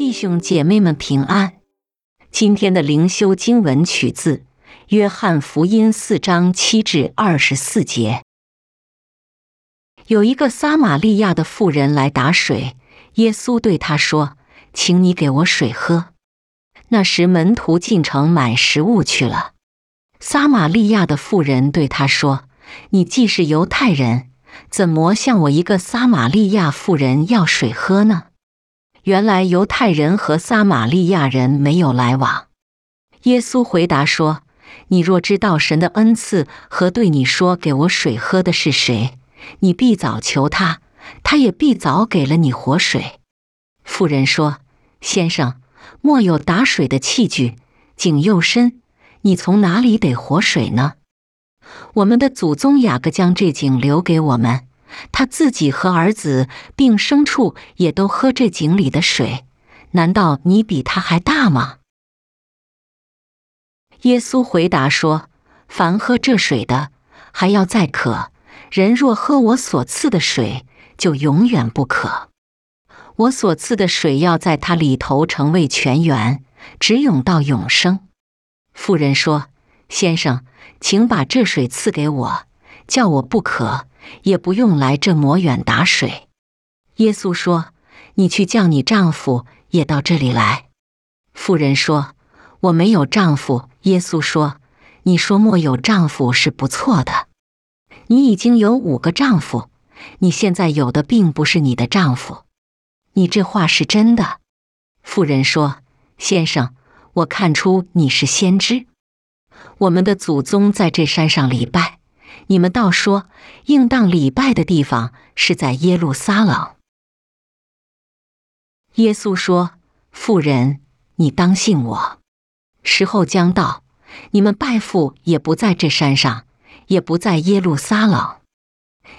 弟兄姐妹们平安。今天的灵修经文取自《约翰福音》四章七至二十四节。有一个撒玛利亚的妇人来打水，耶稣对她说：“请你给我水喝。”那时门徒进城买食物去了。撒玛利亚的妇人对他说：“你既是犹太人，怎么向我一个撒玛利亚妇人要水喝呢？”原来犹太人和撒玛利亚人没有来往。耶稣回答说：“你若知道神的恩赐和对你说给我水喝的是谁，你必早求他，他也必早给了你活水。”妇人说：“先生，莫有打水的器具，井又深，你从哪里得活水呢？我们的祖宗雅各将这井留给我们。”他自己和儿子并牲畜也都喝这井里的水，难道你比他还大吗？耶稣回答说：“凡喝这水的，还要再渴；人若喝我所赐的水，就永远不渴。我所赐的水要在他里头成为泉源，直涌到永生。”妇人说：“先生，请把这水赐给我，叫我不渴。”也不用来这磨远打水。耶稣说：“你去叫你丈夫也到这里来。”妇人说：“我没有丈夫。”耶稣说：“你说莫有丈夫是不错的。你已经有五个丈夫，你现在有的并不是你的丈夫。你这话是真的。”妇人说：“先生，我看出你是先知。我们的祖宗在这山上礼拜。”你们倒说，应当礼拜的地方是在耶路撒冷。耶稣说：“妇人，你当信我，时候将到，你们拜父也不在这山上，也不在耶路撒冷。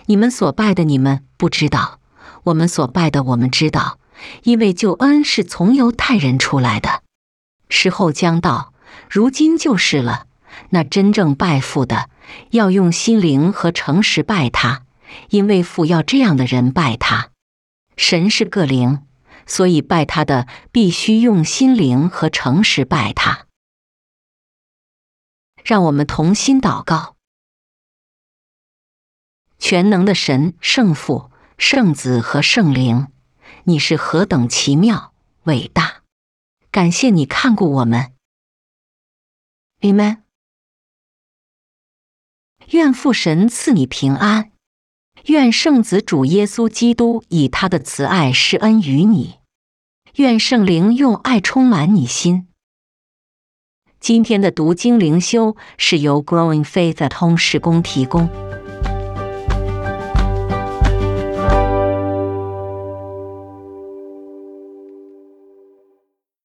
你们所拜的，你们不知道；我们所拜的，我们知道，因为救恩是从犹太人出来的。时候将到，如今就是了。那真正拜父的。”要用心灵和诚实拜他，因为父要这样的人拜他。神是个灵，所以拜他的必须用心灵和诚实拜他。让我们同心祷告：全能的神、圣父、圣子和圣灵，你是何等奇妙、伟大！感谢你看顾我们。Amen。愿父神赐你平安，愿圣子主耶稣基督以他的慈爱施恩于你，愿圣灵用爱充满你心。今天的读经灵修是由 Growing Faith 通识工提供。